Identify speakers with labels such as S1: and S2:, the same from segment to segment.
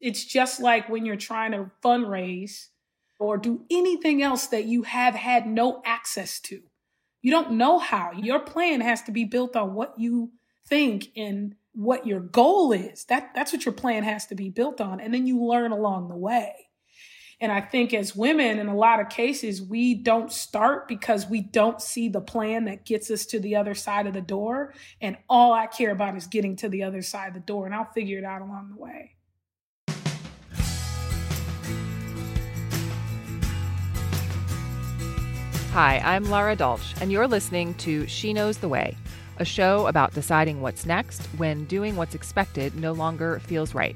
S1: It's just like when you're trying to fundraise or do anything else that you have had no access to. You don't know how. Your plan has to be built on what you think and what your goal is. That that's what your plan has to be built on and then you learn along the way. And I think as women in a lot of cases we don't start because we don't see the plan that gets us to the other side of the door and all I care about is getting to the other side of the door and I'll figure it out along the way.
S2: Hi, I'm Laura Dolch, and you're listening to She Knows the Way, a show about deciding what's next when doing what's expected no longer feels right.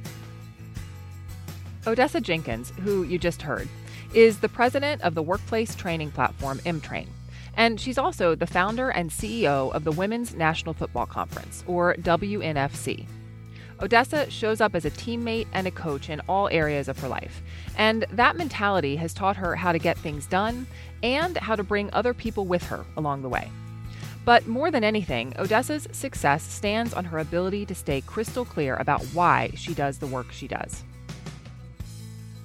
S2: Odessa Jenkins, who you just heard, is the president of the workplace training platform Emtrain, and she's also the founder and CEO of the Women's National Football Conference, or WNFC. Odessa shows up as a teammate and a coach in all areas of her life. And that mentality has taught her how to get things done and how to bring other people with her along the way. But more than anything, Odessa's success stands on her ability to stay crystal clear about why she does the work she does.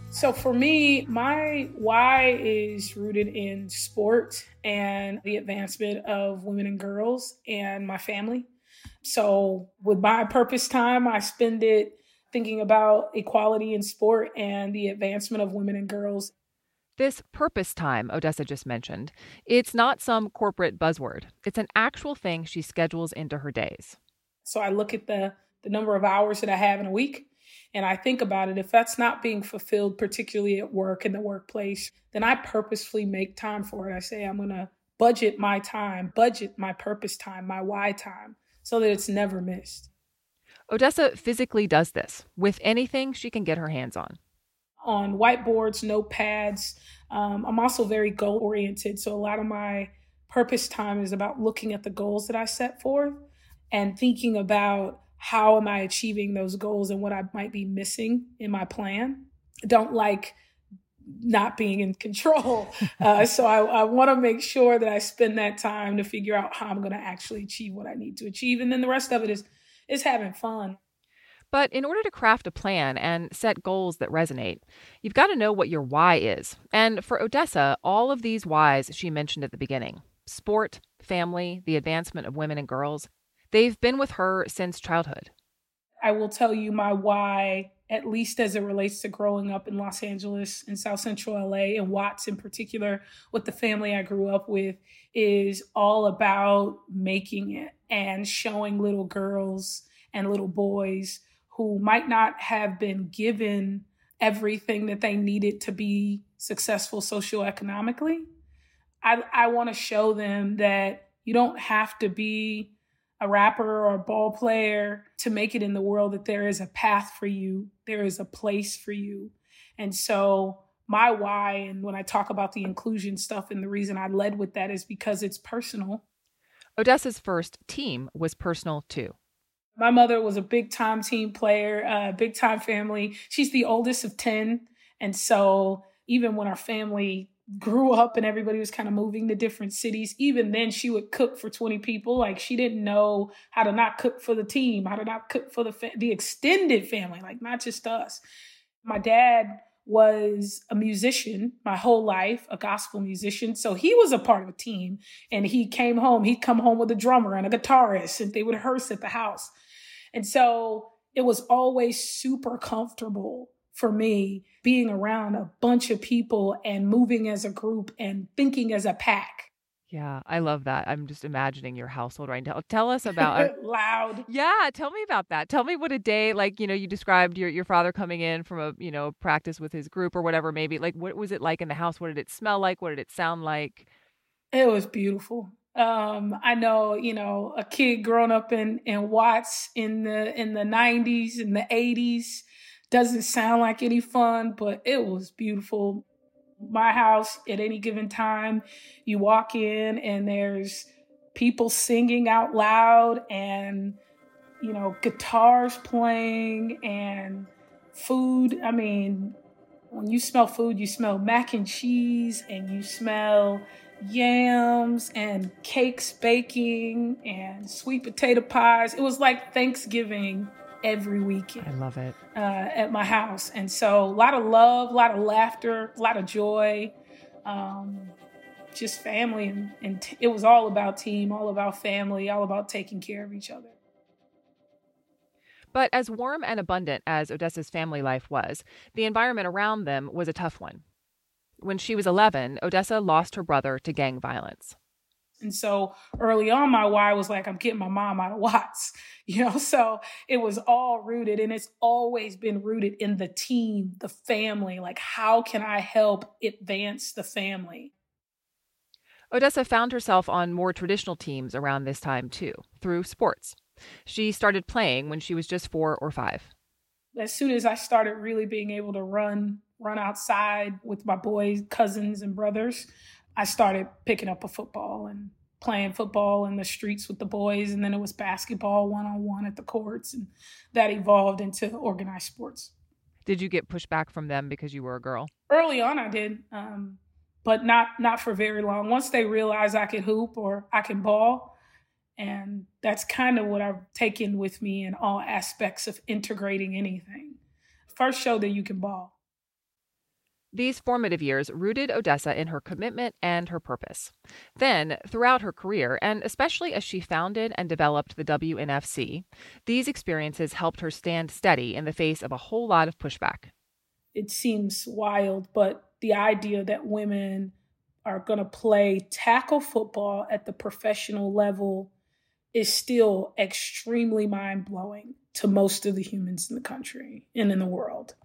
S1: So for me, my why is rooted in sport and the advancement of women and girls and my family. So with my purpose time, I spend it thinking about equality in sport and the advancement of women and girls.
S2: This purpose time Odessa just mentioned, it's not some corporate buzzword. It's an actual thing she schedules into her days.
S1: So I look at the the number of hours that I have in a week and I think about it if that's not being fulfilled particularly at work in the workplace, then I purposefully make time for it. I say I'm going to budget my time, budget my purpose time, my why time so that it's never missed.
S2: Odessa physically does this with anything she can get her hands on.
S1: On whiteboards, notepads. Um, I'm also very goal oriented. So a lot of my purpose time is about looking at the goals that I set forth and thinking about how am I achieving those goals and what I might be missing in my plan. I don't like not being in control. Uh, so I, I want to make sure that I spend that time to figure out how I'm going to actually achieve what I need to achieve. And then the rest of it is is having fun.
S2: But in order to craft a plan and set goals that resonate, you've got to know what your why is. And for Odessa, all of these whys she mentioned at the beginning sport, family, the advancement of women and girls they've been with her since childhood.
S1: I will tell you my why, at least as it relates to growing up in Los Angeles and South Central LA and Watts in particular, with the family I grew up with, is all about making it and showing little girls and little boys who might not have been given everything that they needed to be successful socioeconomically. I, I want to show them that you don't have to be a rapper or a ball player to make it in the world, that there is a path for you, there is a place for you. And so, my why, and when I talk about the inclusion stuff, and the reason I led with that is because it's personal.
S2: Odessa's first team was personal too.
S1: My mother was a big time team player, a uh, big time family. She's the oldest of 10. And so even when our family grew up and everybody was kind of moving to different cities, even then she would cook for 20 people. Like she didn't know how to not cook for the team, how to not cook for the fa- the extended family, like not just us. My dad was a musician my whole life, a gospel musician. So he was a part of a team and he came home, he'd come home with a drummer and a guitarist and they would rehearse at the house. And so it was always super comfortable for me being around a bunch of people and moving as a group and thinking as a pack.
S2: Yeah, I love that. I'm just imagining your household right now. Tell us about
S1: uh, loud.
S2: Yeah, tell me about that. Tell me what a day like, you know, you described your your father coming in from a, you know, practice with his group or whatever maybe. Like what was it like in the house? What did it smell like? What did it sound like?
S1: It was beautiful. Um, I know, you know, a kid growing up in in Watts in the in the 90s and the 80s doesn't sound like any fun, but it was beautiful. My house at any given time, you walk in and there's people singing out loud and you know, guitars playing and food. I mean, when you smell food, you smell mac and cheese and you smell yams and cakes baking and sweet potato pies. It was like Thanksgiving every weekend.
S2: I love it.
S1: Uh, at my house. And so a lot of love, a lot of laughter, a lot of joy, um, just family. And, and t- it was all about team, all about family, all about taking care of each other.
S2: But as warm and abundant as Odessa's family life was, the environment around them was a tough one. When she was 11, Odessa lost her brother to gang violence.
S1: And so early on, my why was like, I'm getting my mom out of Watts, you know? So it was all rooted and it's always been rooted in the team, the family. Like, how can I help advance the family?
S2: Odessa found herself on more traditional teams around this time, too, through sports. She started playing when she was just four or five.
S1: As soon as I started really being able to run, run outside with my boys, cousins, and brothers, I started picking up a football and playing football in the streets with the boys. And then it was basketball one on one at the courts. And that evolved into organized sports.
S2: Did you get pushback from them because you were a girl?
S1: Early on, I did, um, but not not for very long. Once they realized I could hoop or I can ball, and that's kind of what I've taken with me in all aspects of integrating anything. First, show that you can ball.
S2: These formative years rooted Odessa in her commitment and her purpose. Then, throughout her career, and especially as she founded and developed the WNFC, these experiences helped her stand steady in the face of a whole lot of pushback.
S1: It seems wild, but the idea that women are going to play tackle football at the professional level is still extremely mind blowing to most of the humans in the country and in the world.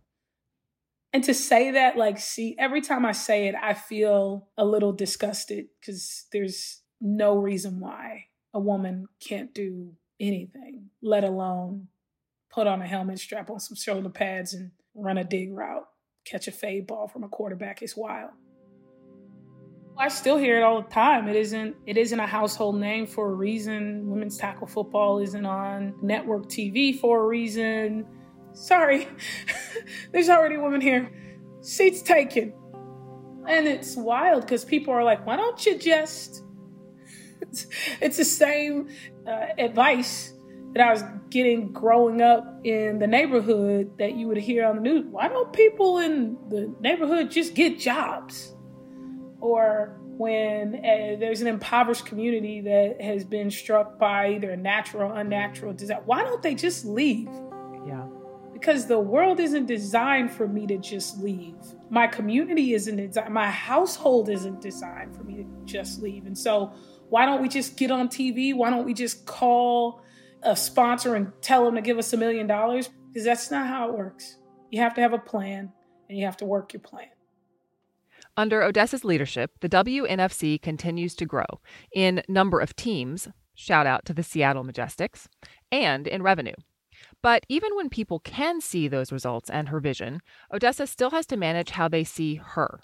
S1: And to say that, like, see, every time I say it, I feel a little disgusted because there's no reason why a woman can't do anything, let alone put on a helmet, strap on some shoulder pads, and run a dig route, catch a fade ball from a quarterback. It's wild. I still hear it all the time. It isn't it isn't a household name for a reason. Women's tackle football isn't on network TV for a reason. Sorry. There's already a woman here. Seats taken. And it's wild because people are like, why don't you just it's, it's the same uh, advice that I was getting growing up in the neighborhood that you would hear on the news. Why don't people in the neighborhood just get jobs? or when uh, there's an impoverished community that has been struck by either a natural or unnatural disaster, why don't they just leave? Because the world isn't designed for me to just leave. My community isn't designed, my household isn't designed for me to just leave. And so, why don't we just get on TV? Why don't we just call a sponsor and tell them to give us a million dollars? Because that's not how it works. You have to have a plan and you have to work your plan.
S2: Under Odessa's leadership, the WNFC continues to grow in number of teams, shout out to the Seattle Majestics, and in revenue. But even when people can see those results and her vision, Odessa still has to manage how they see her.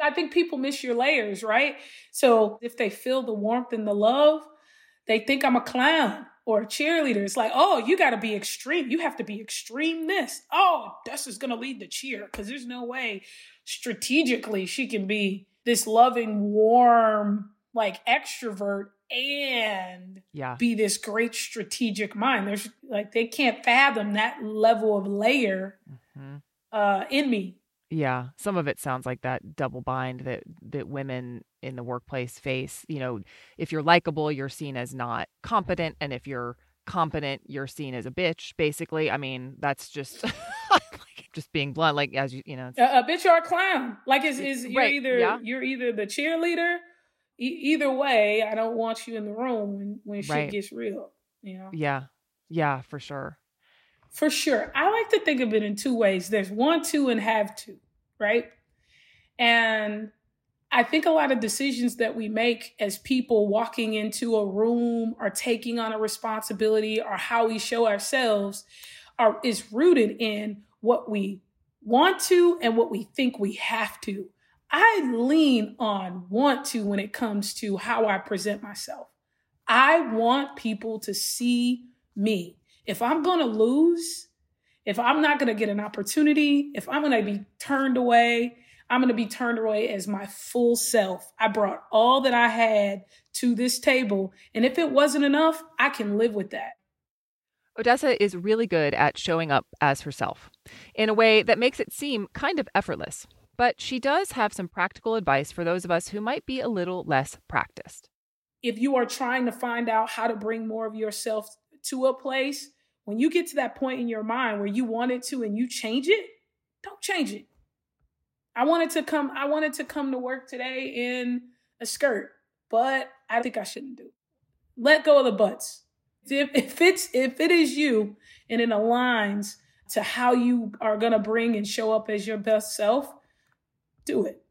S1: I think people miss your layers, right? So if they feel the warmth and the love, they think I'm a clown or a cheerleader. It's like, oh, you got to be extreme. You have to be extreme this. Oh, this is going to lead the cheer because there's no way strategically she can be this loving, warm, like extrovert and
S2: yeah.
S1: be this great strategic mind. There's like they can't fathom that level of layer mm-hmm. uh, in me.
S2: Yeah, some of it sounds like that double bind that that women in the workplace face. You know, if you're likable, you're seen as not competent, and if you're competent, you're seen as a bitch. Basically, I mean, that's just just being blunt. Like as you, you know,
S1: a, a bitch or a clown. Like is is you're right. either yeah. you're either the cheerleader. E- either way, I don't want you in the room when when shit right. gets real. You know.
S2: Yeah, yeah, for sure.
S1: For sure. I like to think of it in two ways. There's want to and have to, right? And I think a lot of decisions that we make as people walking into a room or taking on a responsibility or how we show ourselves are is rooted in what we want to and what we think we have to. I lean on want to when it comes to how I present myself. I want people to see me if I'm going to lose, if I'm not going to get an opportunity, if I'm going to be turned away, I'm going to be turned away as my full self. I brought all that I had to this table. And if it wasn't enough, I can live with that.
S2: Odessa is really good at showing up as herself in a way that makes it seem kind of effortless. But she does have some practical advice for those of us who might be a little less practiced.
S1: If you are trying to find out how to bring more of yourself to a place, when you get to that point in your mind where you want it to and you change it, don't change it. I wanted to come I wanted to come to work today in a skirt, but I think I shouldn't do. It. Let go of the butts. If, if it's if it is you and it aligns to how you are going to bring and show up as your best self, do it.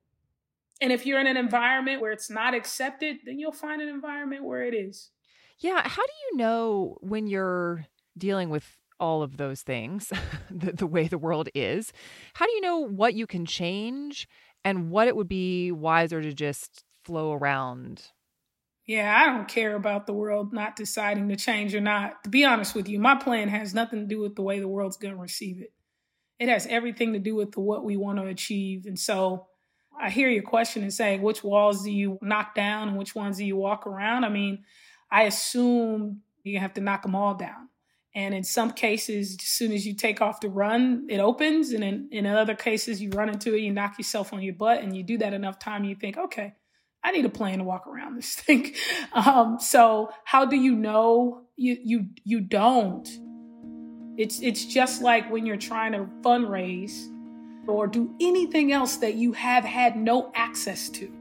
S1: And if you're in an environment where it's not accepted, then you'll find an environment where it is.
S2: Yeah. How do you know when you're dealing with all of those things, the, the way the world is? How do you know what you can change and what it would be wiser to just flow around?
S1: Yeah, I don't care about the world not deciding to change or not. To be honest with you, my plan has nothing to do with the way the world's going to receive it. It has everything to do with the, what we want to achieve. And so I hear your question and saying, which walls do you knock down and which ones do you walk around? I mean, I assume you have to knock them all down. And in some cases, as soon as you take off to run, it opens. And in, in other cases, you run into it, you knock yourself on your butt, and you do that enough time, you think, okay, I need a plan to walk around this thing. Um, so how do you know? You you you don't. It's it's just like when you're trying to fundraise or do anything else that you have had no access to.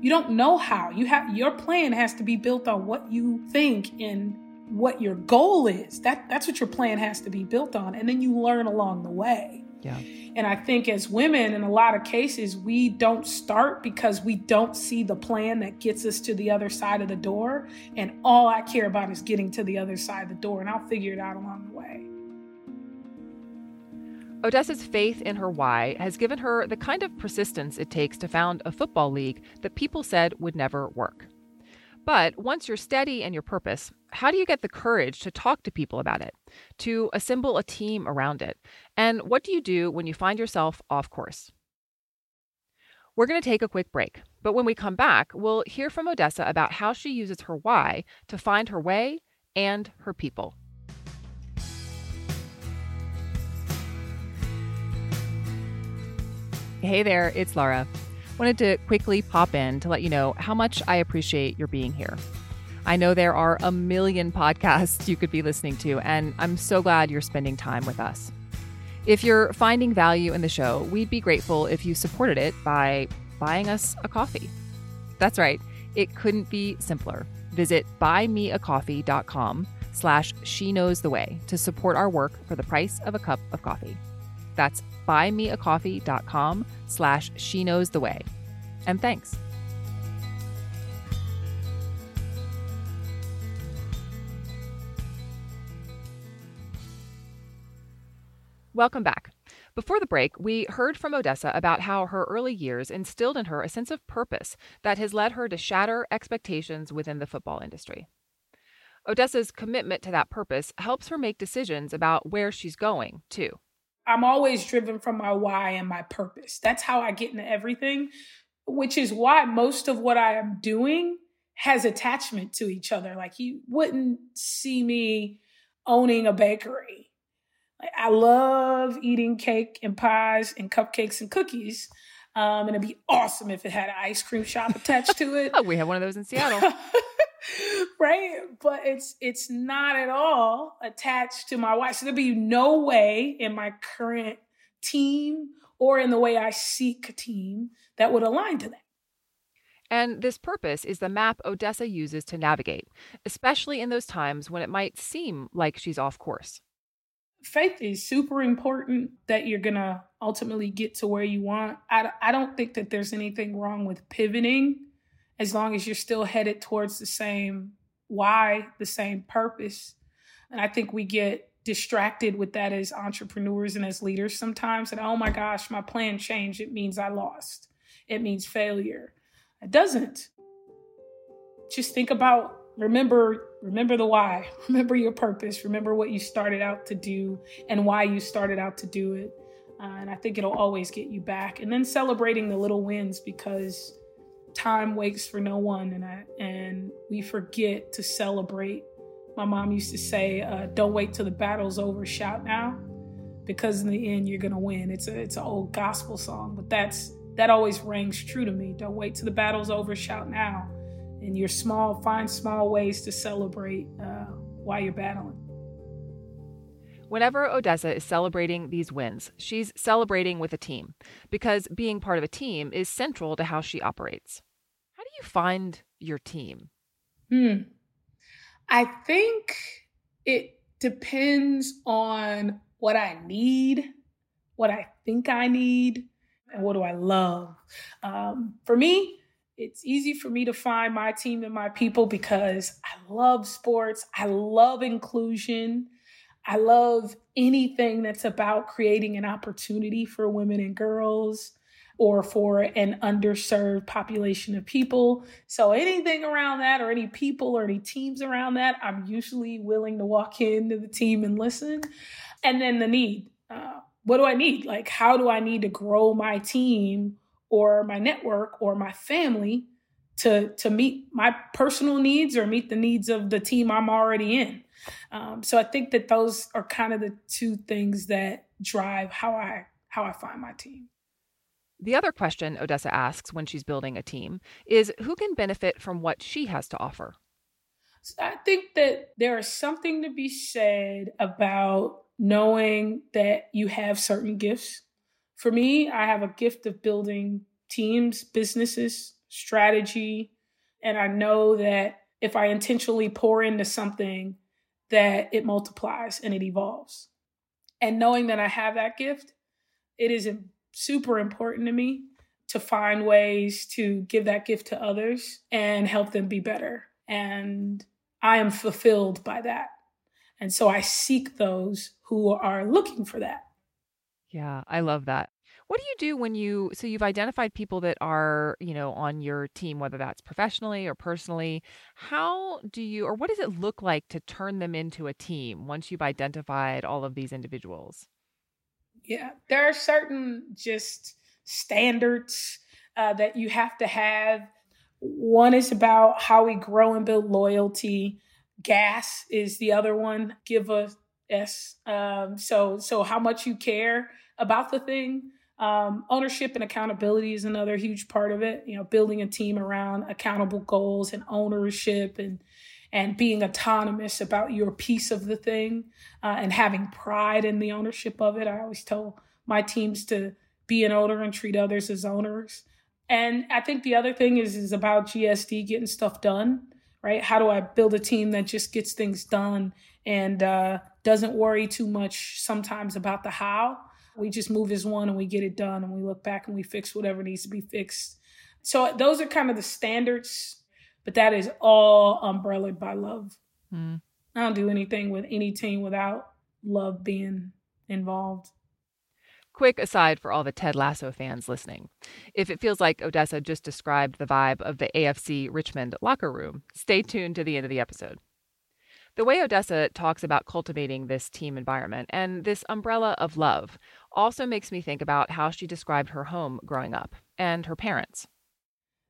S1: You don't know how. You have your plan has to be built on what you think and what your goal is. That that's what your plan has to be built on and then you learn along the way.
S2: Yeah.
S1: And I think as women in a lot of cases we don't start because we don't see the plan that gets us to the other side of the door and all I care about is getting to the other side of the door and I'll figure it out along the way.
S2: Odessa's faith in her why has given her the kind of persistence it takes to found a football league that people said would never work. But once you're steady in your purpose, how do you get the courage to talk to people about it, to assemble a team around it? And what do you do when you find yourself off course? We're going to take a quick break, but when we come back, we'll hear from Odessa about how she uses her why to find her way and her people. Hey there, it's Laura. Wanted to quickly pop in to let you know how much I appreciate your being here. I know there are a million podcasts you could be listening to, and I'm so glad you're spending time with us. If you're finding value in the show, we'd be grateful if you supported it by buying us a coffee. That's right, it couldn't be simpler. Visit buymeacoffee.com slash she knows the way to support our work for the price of a cup of coffee. That's buymeacoffee.com slash she knows the way. And thanks. Welcome back. Before the break, we heard from Odessa about how her early years instilled in her a sense of purpose that has led her to shatter expectations within the football industry. Odessa's commitment to that purpose helps her make decisions about where she's going, too.
S1: I'm always driven from my why and my purpose. That's how I get into everything, which is why most of what I am doing has attachment to each other. Like you wouldn't see me owning a bakery. Like I love eating cake and pies and cupcakes and cookies. Um, and it'd be awesome if it had an ice cream shop attached to it.
S2: oh, we have one of those in Seattle.
S1: right? But it's it's not at all attached to my wife. So there'd be no way in my current team or in the way I seek a team that would align to that.
S2: And this purpose is the map Odessa uses to navigate, especially in those times when it might seem like she's off course.
S1: Faith is super important that you're going to ultimately get to where you want. I, I don't think that there's anything wrong with pivoting as long as you're still headed towards the same why, the same purpose. And I think we get distracted with that as entrepreneurs and as leaders sometimes and oh my gosh, my plan changed. It means I lost. It means failure. It doesn't. Just think about remember remember the why. Remember your purpose. Remember what you started out to do and why you started out to do it. Uh, and i think it'll always get you back. And then celebrating the little wins because time waits for no one. And I, and we forget to celebrate. My mom used to say, uh, "Don't wait till the battle's over, shout now," because in the end you're gonna win. It's a it's an old gospel song, but that's that always rings true to me. Don't wait till the battle's over, shout now. And you're small, find small ways to celebrate uh, while you're battling.
S2: Whenever Odessa is celebrating these wins, she's celebrating with a team because being part of a team is central to how she operates. How do you find your team?
S1: Hmm. I think it depends on what I need, what I think I need, and what do I love. Um, for me, it's easy for me to find my team and my people because I love sports. I love inclusion. I love anything that's about creating an opportunity for women and girls or for an underserved population of people. So anything around that or any people or any teams around that, I'm usually willing to walk into the team and listen. And then the need. Uh, what do I need? Like, how do I need to grow my team or my network or my family to to meet my personal needs or meet the needs of the team I'm already in? Um, so I think that those are kind of the two things that drive how I how I find my team.
S2: The other question Odessa asks when she's building a team is who can benefit from what she has to offer?
S1: So I think that there is something to be said about knowing that you have certain gifts. For me, I have a gift of building teams, businesses, strategy, and I know that if I intentionally pour into something, that it multiplies and it evolves. And knowing that I have that gift, it is super important to me to find ways to give that gift to others and help them be better. And I am fulfilled by that. And so I seek those who are looking for that.
S2: Yeah, I love that. What do you do when you so you've identified people that are, you know, on your team whether that's professionally or personally, how do you or what does it look like to turn them into a team once you've identified all of these individuals?
S1: Yeah, there are certain just standards uh, that you have to have. One is about how we grow and build loyalty. Gas is the other one. Give a S. Um, so so how much you care about the thing. Um, ownership and accountability is another huge part of it. You know, building a team around accountable goals and ownership and and being autonomous about your piece of the thing uh, and having pride in the ownership of it. I always tell my teams to be an owner and treat others as owners. And I think the other thing is is about GSD getting stuff done, right? How do I build a team that just gets things done and uh, doesn't worry too much sometimes about the how? We just move as one and we get it done and we look back and we fix whatever needs to be fixed. So those are kind of the standards, but that is all umbrellaed by love. Mm. I don't do anything with any team without love being involved.
S2: Quick aside for all the Ted Lasso fans listening. If it feels like Odessa just described the vibe of the AFC Richmond locker room, stay tuned to the end of the episode. The way Odessa talks about cultivating this team environment and this umbrella of love also makes me think about how she described her home growing up and her parents.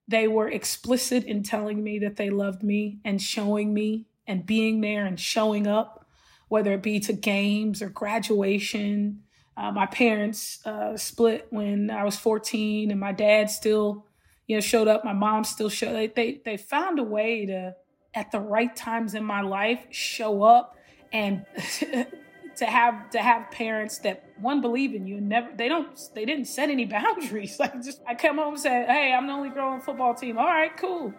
S1: They were explicit in telling me that they loved me and showing me and being there and showing up, whether it be to games or graduation. Uh, my parents uh, split when I was 14, and my dad still, you know, showed up. My mom still showed. They they, they found a way to, at the right times in my life, show up and to have to have parents that one believe in you and never they don't they didn't set any boundaries. Like just i come home and say hey i'm the only girl on the football team. All right cool.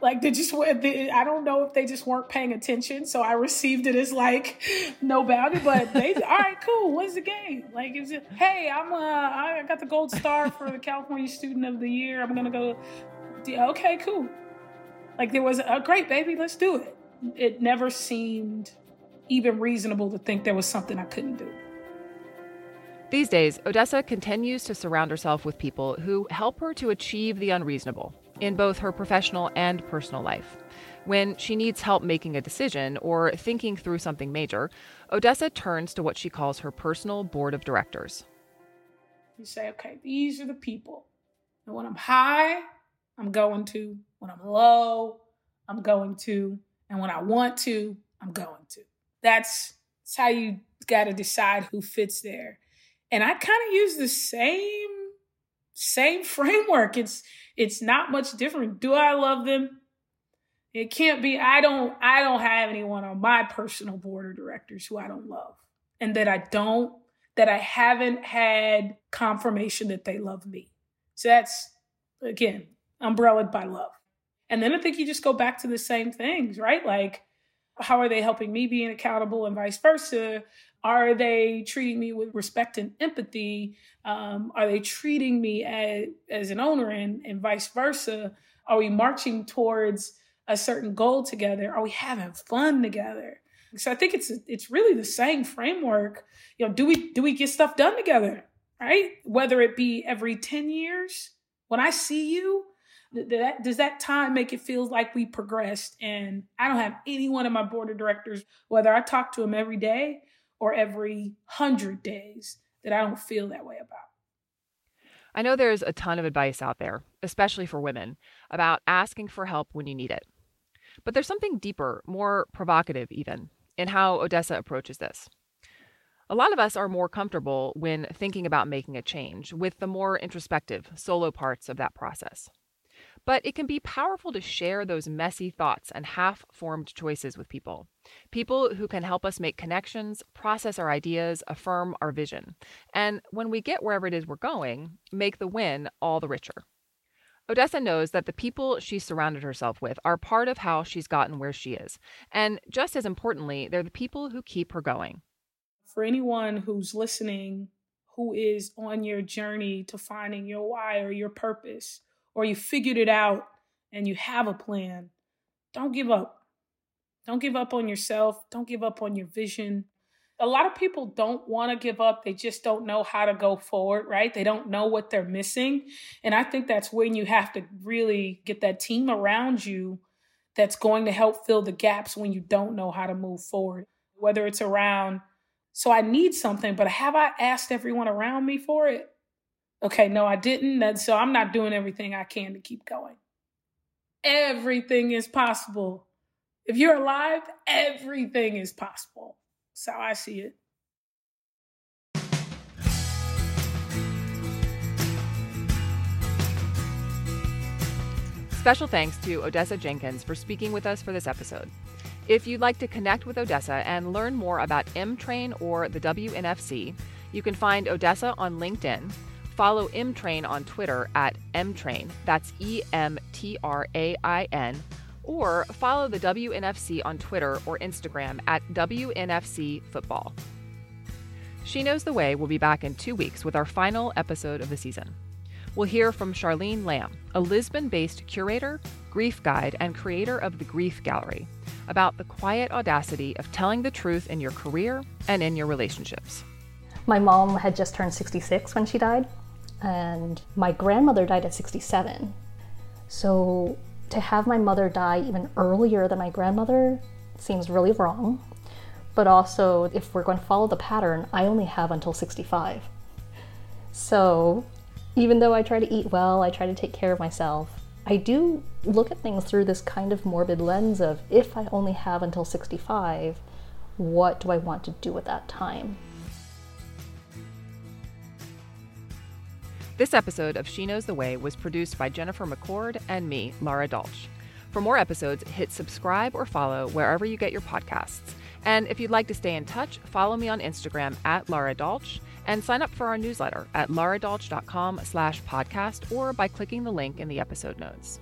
S1: Like they just they, i don't know if they just weren't paying attention so i received it as like no boundary but they all right cool what's the game? Like is it hey i'm uh i got the gold star for the california student of the year. I'm gonna go okay cool like there was a great baby let's do it it never seemed even reasonable to think there was something I couldn't do.
S2: These days, Odessa continues to surround herself with people who help her to achieve the unreasonable in both her professional and personal life. When she needs help making a decision or thinking through something major, Odessa turns to what she calls her personal board of directors.
S1: You say, okay, these are the people. And when I'm high, I'm going to. When I'm low, I'm going to. And when I want to, I'm going to. That's, that's how you got to decide who fits there. And I kind of use the same same framework. It's it's not much different. Do I love them? It can't be I don't I don't have anyone on my personal board of directors who I don't love and that I don't that I haven't had confirmation that they love me. So that's again, umbrellaed by love. And then I think you just go back to the same things, right? Like, how are they helping me being accountable and vice versa? Are they treating me with respect and empathy? Um, are they treating me as, as an owner and, and vice versa? Are we marching towards a certain goal together? Are we having fun together? So I think it's it's really the same framework. You know, do we do we get stuff done together? Right? Whether it be every 10 years, when I see you, that, does that time make it feel like we progressed? And I don't have anyone in my board of directors, whether I talk to them every day or every hundred days, that I don't feel that way about.
S2: I know there's a ton of advice out there, especially for women, about asking for help when you need it. But there's something deeper, more provocative even, in how Odessa approaches this. A lot of us are more comfortable when thinking about making a change with the more introspective, solo parts of that process. But it can be powerful to share those messy thoughts and half formed choices with people. People who can help us make connections, process our ideas, affirm our vision. And when we get wherever it is we're going, make the win all the richer. Odessa knows that the people she's surrounded herself with are part of how she's gotten where she is. And just as importantly, they're the people who keep her going
S1: for anyone who's listening who is on your journey to finding your why or your purpose, or you figured it out and you have a plan, don't give up. Don't give up on yourself. Don't give up on your vision. A lot of people don't want to give up. They just don't know how to go forward, right? They don't know what they're missing. And I think that's when you have to really get that team around you that's going to help fill the gaps when you don't know how to move forward, whether it's around so I need something, but have I asked everyone around me for it? Okay, no, I didn't. So I'm not doing everything I can to keep going. Everything is possible. If you're alive, everything is possible. How I see it.
S2: Special thanks to Odessa Jenkins for speaking with us for this episode. If you'd like to connect with Odessa and learn more about Emtrain or the WNFC, you can find Odessa on LinkedIn, follow Emtrain on Twitter at Emtrain, that's E M T R A I N, or follow the WNFC on Twitter or Instagram at WNFC Football. She Knows the Way will be back in two weeks with our final episode of the season. We'll hear from Charlene Lamb, a Lisbon based curator, grief guide, and creator of the Grief Gallery, about the quiet audacity of telling the truth in your career and in your relationships.
S3: My mom had just turned 66 when she died, and my grandmother died at 67. So to have my mother die even earlier than my grandmother seems really wrong. But also, if we're going to follow the pattern, I only have until 65. So even though I try to eat well, I try to take care of myself, I do look at things through this kind of morbid lens of if I only have until 65, what do I want to do at that time?
S2: This episode of She Knows the Way was produced by Jennifer McCord and me, Laura Dolch. For more episodes, hit subscribe or follow wherever you get your podcasts. And if you'd like to stay in touch, follow me on Instagram at Laura Dolch and sign up for our newsletter at lauradolch.com slash podcast or by clicking the link in the episode notes.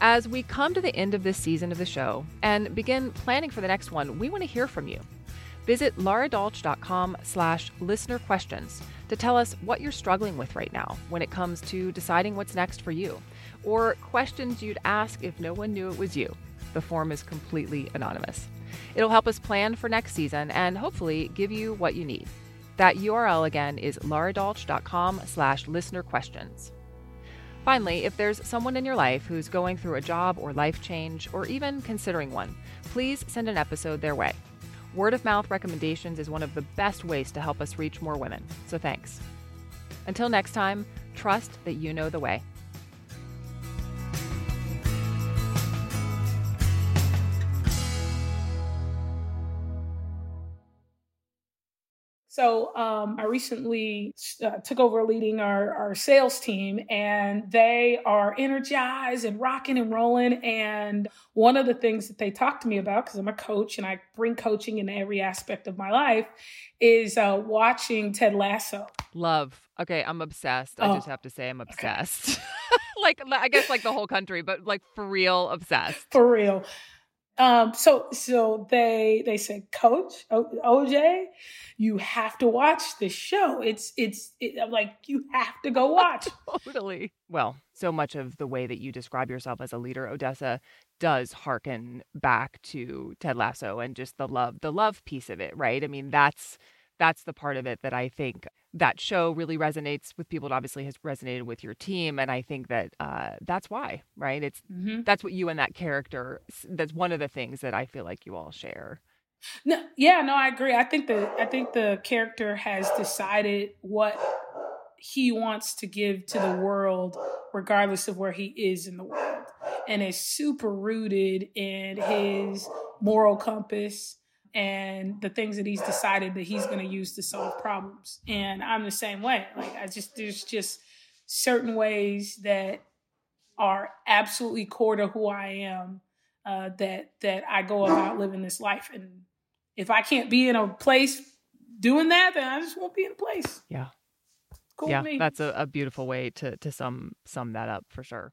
S2: As we come to the end of this season of the show and begin planning for the next one, we want to hear from you. Visit lauradolch.com slash listener questions to tell us what you're struggling with right now when it comes to deciding what's next for you, or questions you'd ask if no one knew it was you. The form is completely anonymous. It'll help us plan for next season and hopefully give you what you need. That URL again is lauradolch.com slash listener questions. Finally, if there's someone in your life who's going through a job or life change, or even considering one, please send an episode their way. Word of mouth recommendations is one of the best ways to help us reach more women, so thanks. Until next time, trust that you know the way.
S1: So um, I recently uh, took over leading our, our sales team, and they are energized and rocking and rolling. And one of the things that they talk to me about, because I'm a coach and I bring coaching in every aspect of my life, is uh, watching Ted Lasso.
S2: Love. Okay, I'm obsessed. I oh, just have to say, I'm obsessed. Okay. like, I guess, like the whole country, but like for real, obsessed.
S1: For real. Um, so so they they said, Coach o- OJ, you have to watch this show. It's it's it, I'm like you have to go watch.
S2: totally. Well, so much of the way that you describe yourself as a leader, Odessa, does harken back to Ted Lasso and just the love the love piece of it, right? I mean, that's that's the part of it that I think that show really resonates with people. It obviously has resonated with your team, and I think that uh, that's why, right? It's mm-hmm. that's what you and that character. That's one of the things that I feel like you all share.
S1: No, yeah, no, I agree. I think the I think the character has decided what he wants to give to the world, regardless of where he is in the world, and is super rooted in his moral compass and the things that he's decided that he's going to use to solve problems. And I'm the same way. Like I just there's just certain ways that are absolutely core to who I am uh, that that I go about living this life. And if I can't be in a place doing that, then I just won't be in a place.
S2: Yeah. Cool yeah, that's a, a beautiful way to to sum sum that up for sure.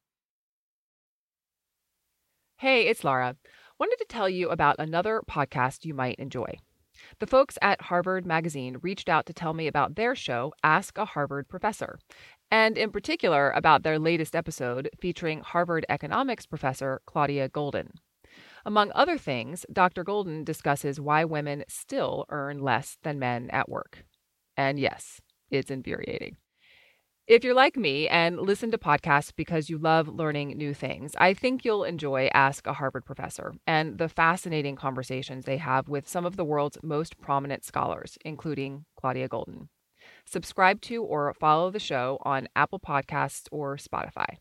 S2: Hey, it's Laura wanted to tell you about another podcast you might enjoy. The folks at Harvard Magazine reached out to tell me about their show, Ask a Harvard Professor, and in particular about their latest episode featuring Harvard economics professor Claudia Goldin. Among other things, Dr. Goldin discusses why women still earn less than men at work. And yes, it's infuriating. If you're like me and listen to podcasts because you love learning new things, I think you'll enjoy Ask a Harvard Professor and the fascinating conversations they have with some of the world's most prominent scholars, including Claudia Goldin. Subscribe to or follow the show on Apple Podcasts or Spotify.